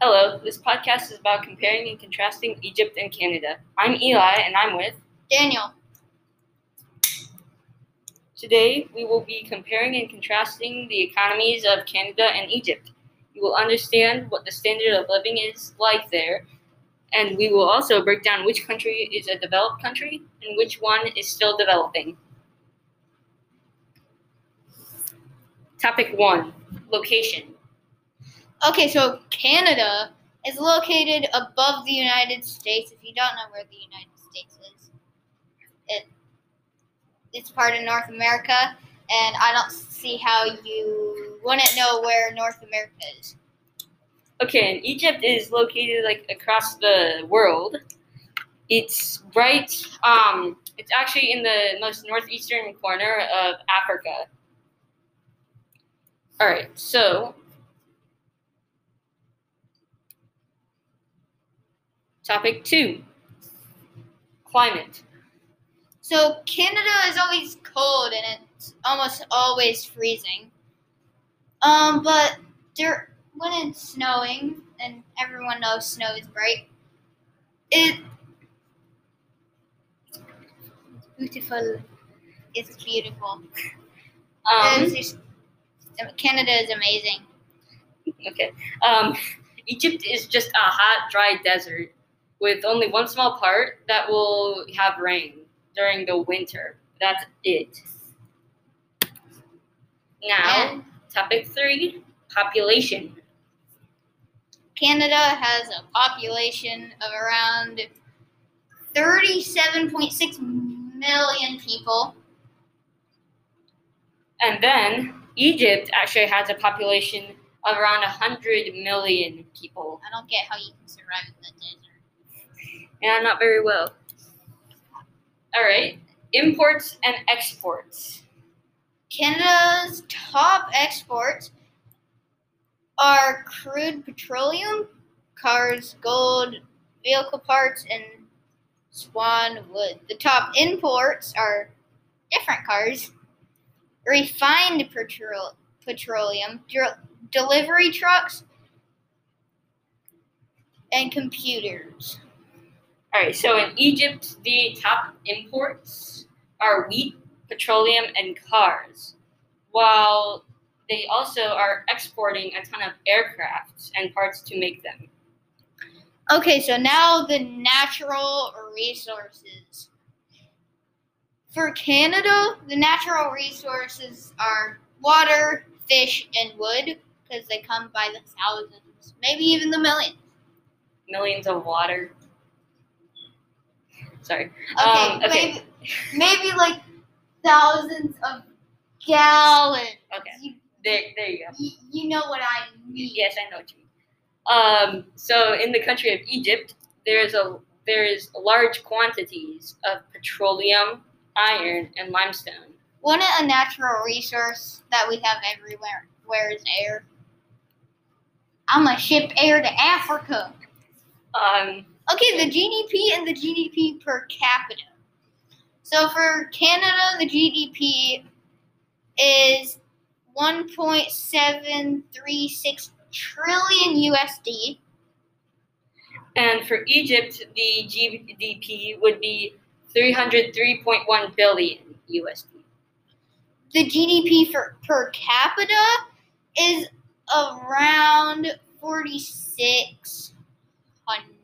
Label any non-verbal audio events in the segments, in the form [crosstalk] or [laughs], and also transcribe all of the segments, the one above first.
Hello, this podcast is about comparing and contrasting Egypt and Canada. I'm Eli, and I'm with. Daniel. Today, we will be comparing and contrasting the economies of Canada and Egypt. You will understand what the standard of living is like there, and we will also break down which country is a developed country and which one is still developing. Topic 1 Location. Okay, so Canada is located above the United States. If you don't know where the United States is, it it's part of North America, and I don't see how you wouldn't know where North America is. Okay, and Egypt is located like across the world. It's right um it's actually in the most northeastern corner of Africa. All right, so Topic two climate. So Canada is always cold and it's almost always freezing. Um, but there when it's snowing, and everyone knows snow is bright, it it's beautiful. It's beautiful. Um, It's just- Canada is amazing. okay. Um, Egypt is just a hot, dry desert with only one small part that will have rain during the winter. That's it. Now, topic three population. Canada has a population of around 37.6 million people. And then Egypt actually has a population of around 100 million people. I don't get how you can survive in the desert. Yeah, not very well. All right. Imports and exports. Canada's top exports are crude petroleum, cars, gold, vehicle parts, and sawn wood. The top imports are different cars, refined petrol- petroleum, dr- delivery trucks, and computers. All right. So in Egypt, the top imports are wheat, petroleum, and cars, while they also are exporting a ton of aircrafts and parts to make them. Okay, so now the natural resources. For Canada, the natural resources are water, fish, and wood because they come by the thousands, maybe even the millions. Millions of water. Sorry. Okay, Um, okay. maybe maybe like thousands of gallons. Okay. You, There, there you go. you, you know what I mean. Yes, I know what you mean. Um, so in the country of Egypt, there is a there is large quantities of petroleum, iron, and limestone. One a natural resource that we have everywhere where is air. I'm gonna ship air to Africa. Um, Okay, the GDP and the GDP per capita. So for Canada, the GDP is 1.736 trillion USD. and for Egypt, the GDP would be 303.1 billion USD. The GDP for per capita is around 4600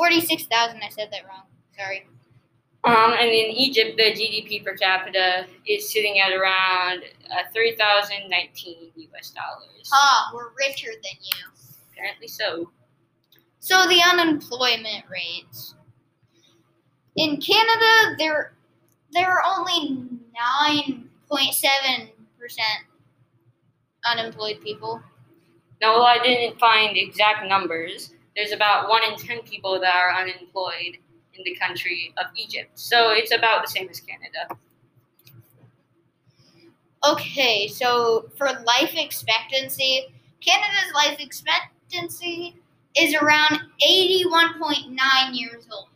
46,000 I said that wrong. Sorry. Um, and in Egypt, the GDP per capita is sitting at around uh, 3,019 US dollars. Ah, we're richer than you. Apparently so. So the unemployment rates in Canada, there there are only nine point seven percent unemployed people. Now, while I didn't find exact numbers, there's about one in ten people that are unemployed in the country of Egypt. So it's about the same as Canada. Okay, so for life expectancy, Canada's life expectancy is around eighty-one point nine years old.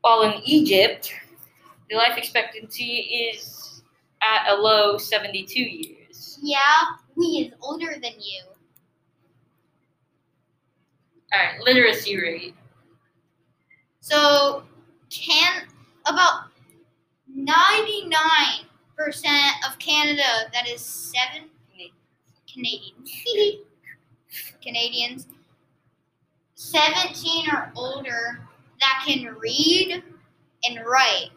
While in Egypt, the life expectancy is at a low 72 years. Yeah, we is older than you. All right, literacy rate. So, can about ninety nine percent of Canada, that is seven Canadians, [laughs] Canadians, seventeen or older that can read and write.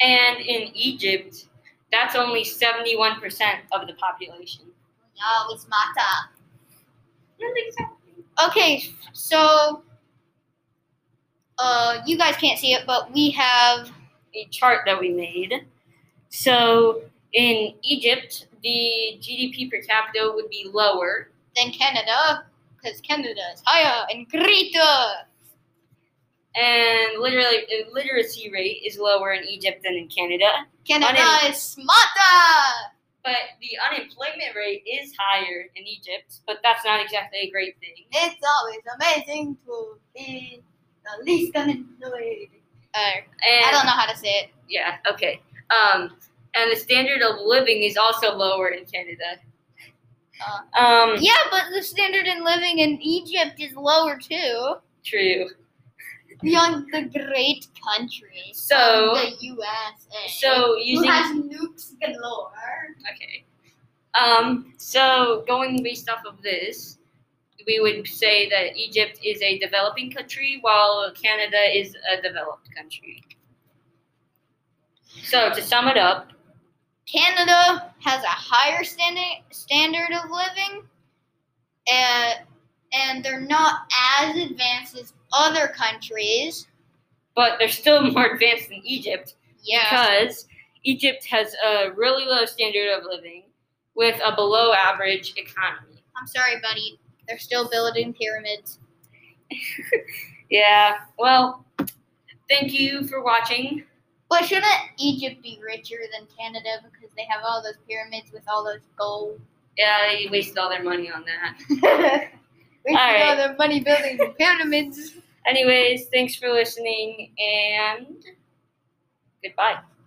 And in Egypt, that's only 71% of the population. Yeah, it's mata. Okay, so uh, you guys can't see it, but we have A chart that we made. So in Egypt, the GDP per capita would be lower. than Canada, because Canada is higher and greater. And literally, literacy rate is lower in Egypt than in Canada. Canada is smarter. But the unemployment rate is higher in Egypt, but that's not exactly a great thing. It's always amazing to be the least unemployed. Uh, And I don't know how to say it. Yeah, okay. Um, and the standard of living is also lower in Canada. Uh, Um, Yeah, but the standard in living in Egypt is lower too. true. Beyond the great country. So- the USA. So who using has nukes galore. okay. Um, so going based off of this, we would say that Egypt is a developing country while Canada is a developed country. So to sum it up, Canada has a higher standing standard of living, and and they're not as advanced as other countries. but they're still [laughs] more advanced than Egypt Yeah. because Egypt has a really low standard of living with a below average economy. I'm sorry, buddy. They're still building pyramids. [laughs] Yeah, well, thank you for watching. But shouldn't Egypt be richer than Canada because they have all those pyramids with all those gold? Yeah, they wasted all their money on that. [laughs] Wasting all right. their money building [laughs] pyramids. Anyways, thanks for listening and goodbye.